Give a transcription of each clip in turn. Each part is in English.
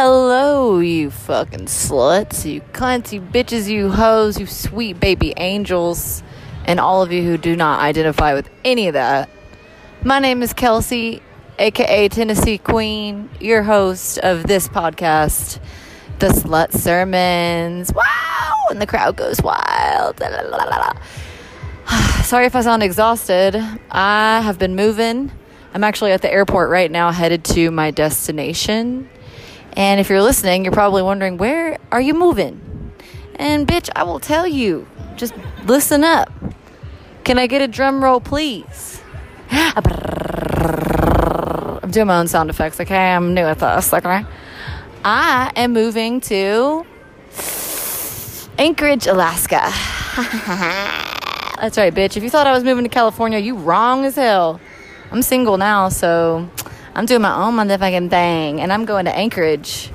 Hello, you fucking sluts, you cunts, you bitches, you hoes, you sweet baby angels, and all of you who do not identify with any of that. My name is Kelsey, aka Tennessee Queen, your host of this podcast, The Slut Sermons. Wow! And the crowd goes wild. La, la, la, Sorry if I sound exhausted. I have been moving. I'm actually at the airport right now, headed to my destination. And if you're listening, you're probably wondering, where are you moving? And bitch, I will tell you. Just listen up. Can I get a drum roll, please? I'm doing my own sound effects, okay? I'm new at this, okay? I am moving to Anchorage, Alaska. That's right, bitch. If you thought I was moving to California, you wrong as hell. I'm single now, so I'm doing my own motherfucking thing, and I'm going to Anchorage.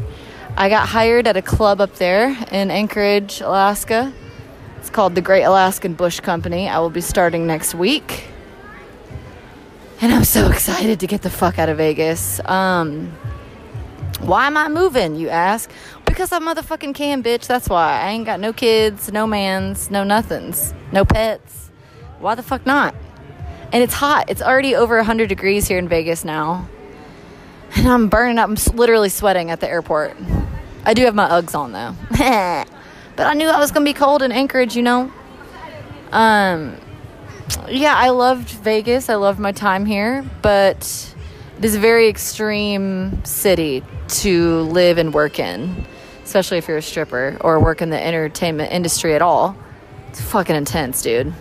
I got hired at a club up there in Anchorage, Alaska. It's called the Great Alaskan Bush Company. I will be starting next week. And I'm so excited to get the fuck out of Vegas. Um, why am I moving, you ask? Because I motherfucking can, bitch. That's why. I ain't got no kids, no mans, no nothings, no pets. Why the fuck not? And it's hot. It's already over 100 degrees here in Vegas now. And I'm burning up. I'm literally sweating at the airport. I do have my Uggs on though. but I knew I was going to be cold in Anchorage, you know. Um yeah, I loved Vegas. I loved my time here, but it is a very extreme city to live and work in, especially if you're a stripper or work in the entertainment industry at all. It's fucking intense, dude.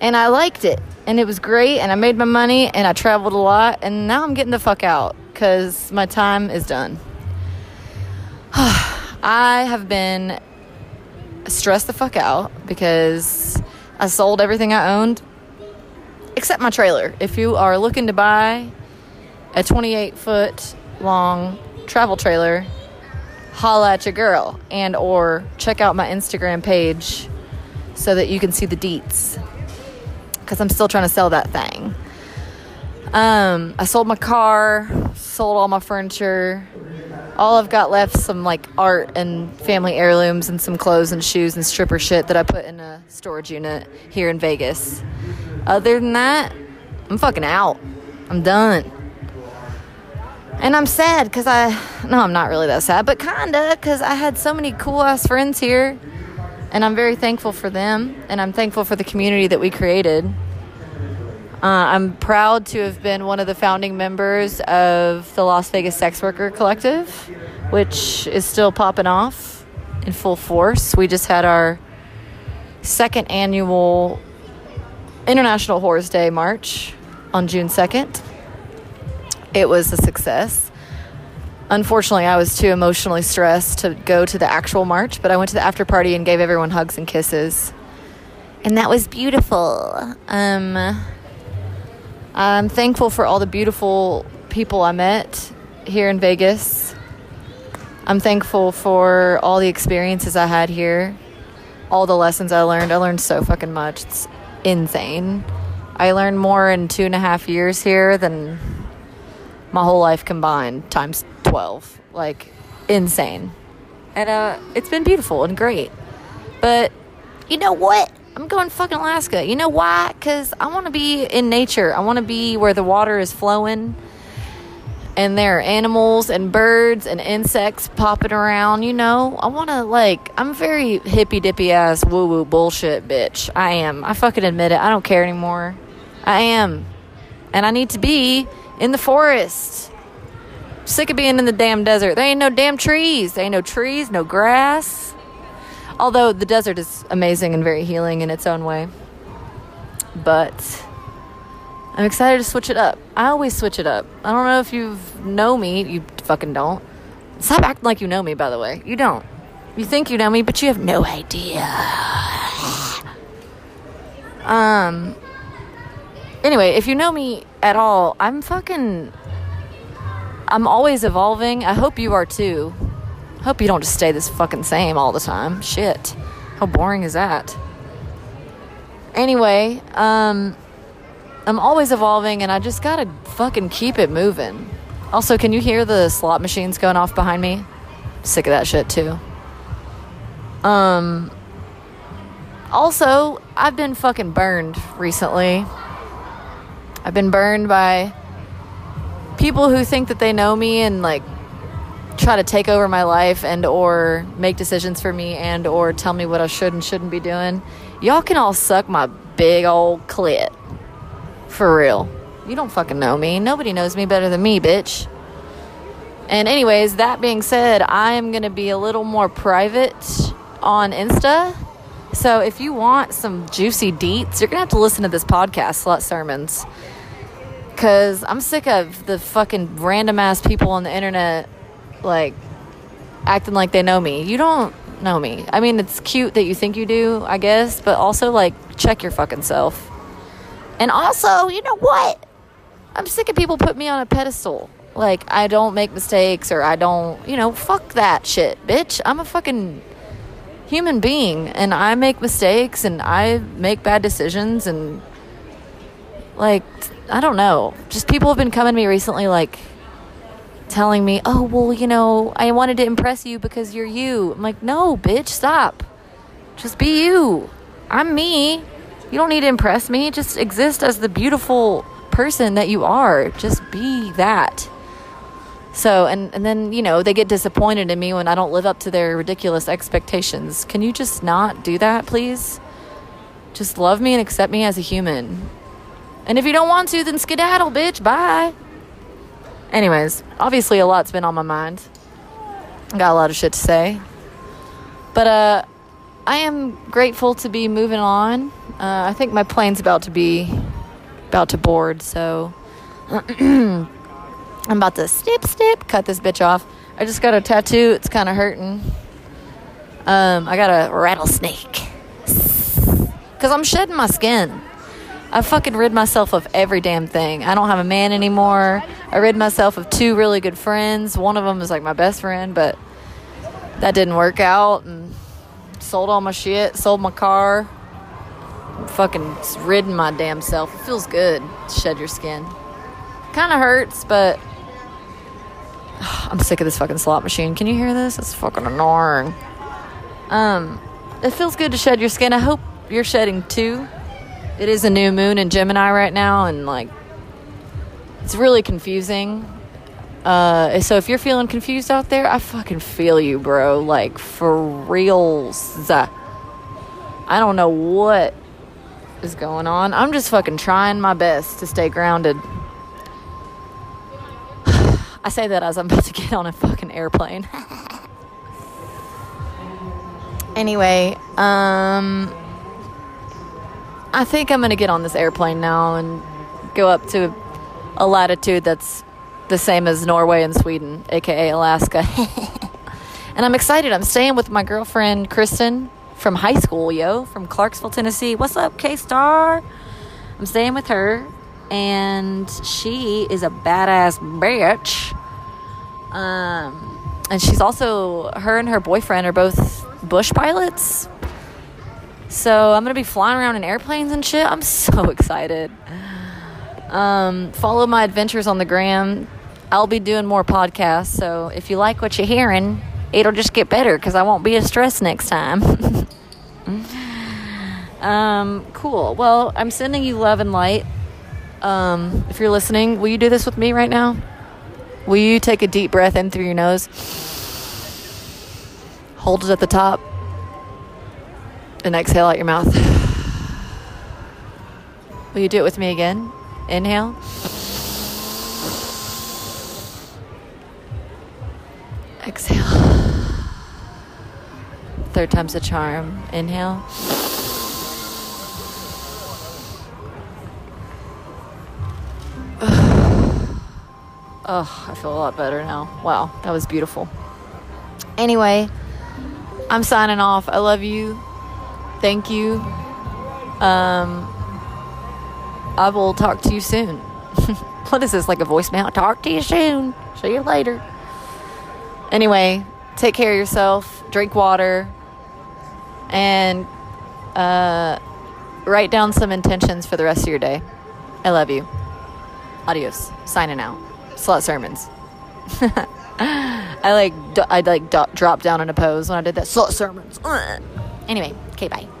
And I liked it and it was great and I made my money and I traveled a lot and now I'm getting the fuck out cuz my time is done. I have been stressed the fuck out because I sold everything I owned except my trailer. If you are looking to buy a 28 foot long travel trailer, holla at your girl and or check out my Instagram page so that you can see the deets because I'm still trying to sell that thing. Um, I sold my car, sold all my furniture. All I've got left some like art and family heirlooms and some clothes and shoes and stripper shit that I put in a storage unit here in Vegas. Other than that, I'm fucking out. I'm done. And I'm sad because I, no, I'm not really that sad, but kinda because I had so many cool ass friends here and I'm very thankful for them, and I'm thankful for the community that we created. Uh, I'm proud to have been one of the founding members of the Las Vegas Sex Worker Collective, which is still popping off in full force. We just had our second annual International Whores Day March on June 2nd. It was a success. Unfortunately, I was too emotionally stressed to go to the actual march, but I went to the after party and gave everyone hugs and kisses. And that was beautiful. Um, I'm thankful for all the beautiful people I met here in Vegas. I'm thankful for all the experiences I had here, all the lessons I learned. I learned so fucking much. It's insane. I learned more in two and a half years here than my whole life combined times 12. Like, insane. And uh, it's been beautiful and great. But you know what? I'm going fucking Alaska. You know why? Because I want to be in nature. I want to be where the water is flowing and there are animals and birds and insects popping around. You know, I want to, like, I'm very hippy dippy ass woo woo bullshit bitch. I am. I fucking admit it. I don't care anymore. I am. And I need to be in the forest. Sick of being in the damn desert. There ain't no damn trees. There ain't no trees, no grass. Although the desert is amazing and very healing in its own way. But I'm excited to switch it up. I always switch it up. I don't know if you know me. You fucking don't. Stop acting like you know me, by the way. You don't. You think you know me, but you have no idea. Um. Anyway, if you know me at all, I'm fucking I'm always evolving. I hope you are too. Hope you don't just stay this fucking same all the time. Shit. How boring is that? Anyway, um, I'm always evolving and I just gotta fucking keep it moving. Also, can you hear the slot machines going off behind me? Sick of that shit too. Um also, I've been fucking burned recently. I've been burned by people who think that they know me and like try to take over my life and or make decisions for me and or tell me what I should and shouldn't be doing. Y'all can all suck my big old clit. For real. You don't fucking know me. Nobody knows me better than me, bitch. And anyways, that being said, I am going to be a little more private on Insta. So if you want some juicy deets, you're going to have to listen to this podcast, Slut Sermons. Because I'm sick of the fucking random ass people on the internet, like, acting like they know me. You don't know me. I mean, it's cute that you think you do, I guess, but also, like, check your fucking self. And also, you know what? I'm sick of people putting me on a pedestal. Like, I don't make mistakes or I don't, you know, fuck that shit, bitch. I'm a fucking human being and I make mistakes and I make bad decisions and like I don't know. Just people have been coming to me recently like telling me, "Oh, well, you know, I wanted to impress you because you're you." I'm like, "No, bitch, stop. Just be you. I'm me. You don't need to impress me. Just exist as the beautiful person that you are. Just be that." So, and, and then, you know, they get disappointed in me when I don't live up to their ridiculous expectations. Can you just not do that, please? Just love me and accept me as a human. And if you don't want to, then skedaddle, bitch. Bye. Anyways, obviously a lot's been on my mind. Got a lot of shit to say. But uh I am grateful to be moving on. Uh, I think my plane's about to be about to board, so I'm about to snip, snip, cut this bitch off. I just got a tattoo. It's kind of hurting. Um, I got a rattlesnake. Because I'm shedding my skin. I fucking rid myself of every damn thing. I don't have a man anymore. I rid myself of two really good friends. One of them is like my best friend, but that didn't work out. And sold all my shit, sold my car. I'm fucking ridden my damn self. It feels good shed your skin. Kind of hurts, but I'm sick of this fucking slot machine. Can you hear this? It's fucking annoying. Um, it feels good to shed your skin. I hope you're shedding too. It is a new moon in Gemini right now, and like, it's really confusing. Uh, so if you're feeling confused out there, I fucking feel you, bro. Like for reals. I don't know what is going on. I'm just fucking trying my best to stay grounded. I say that as I'm about to get on a fucking airplane. anyway, um, I think I'm gonna get on this airplane now and go up to a latitude that's the same as Norway and Sweden, aka Alaska. and I'm excited. I'm staying with my girlfriend Kristen from high school, yo, from Clarksville, Tennessee. What's up, K Star? I'm staying with her and she is a badass bitch. Um, and she's also her and her boyfriend are both bush pilots. So I'm gonna be flying around in airplanes and shit. I'm so excited. Um, follow my adventures on the gram. I'll be doing more podcasts. So if you like what you're hearing, it'll just get better because I won't be as stressed next time. um, cool. Well, I'm sending you love and light. Um, if you're listening, will you do this with me right now? Will you take a deep breath in through your nose? Hold it at the top. And exhale out your mouth. Will you do it with me again? Inhale. Exhale. Third time's a charm. Inhale. Oh, I feel a lot better now. Wow, that was beautiful. Anyway, I'm signing off. I love you. Thank you. Um, I will talk to you soon. what is this, like a voicemail? Talk to you soon. See you later. Anyway, take care of yourself. Drink water. And uh, write down some intentions for the rest of your day. I love you. Adios. Signing out. Slut Sermons. I like, I like d- dropped down in a pose when I did that. Slut sermons. Anyway, okay, bye.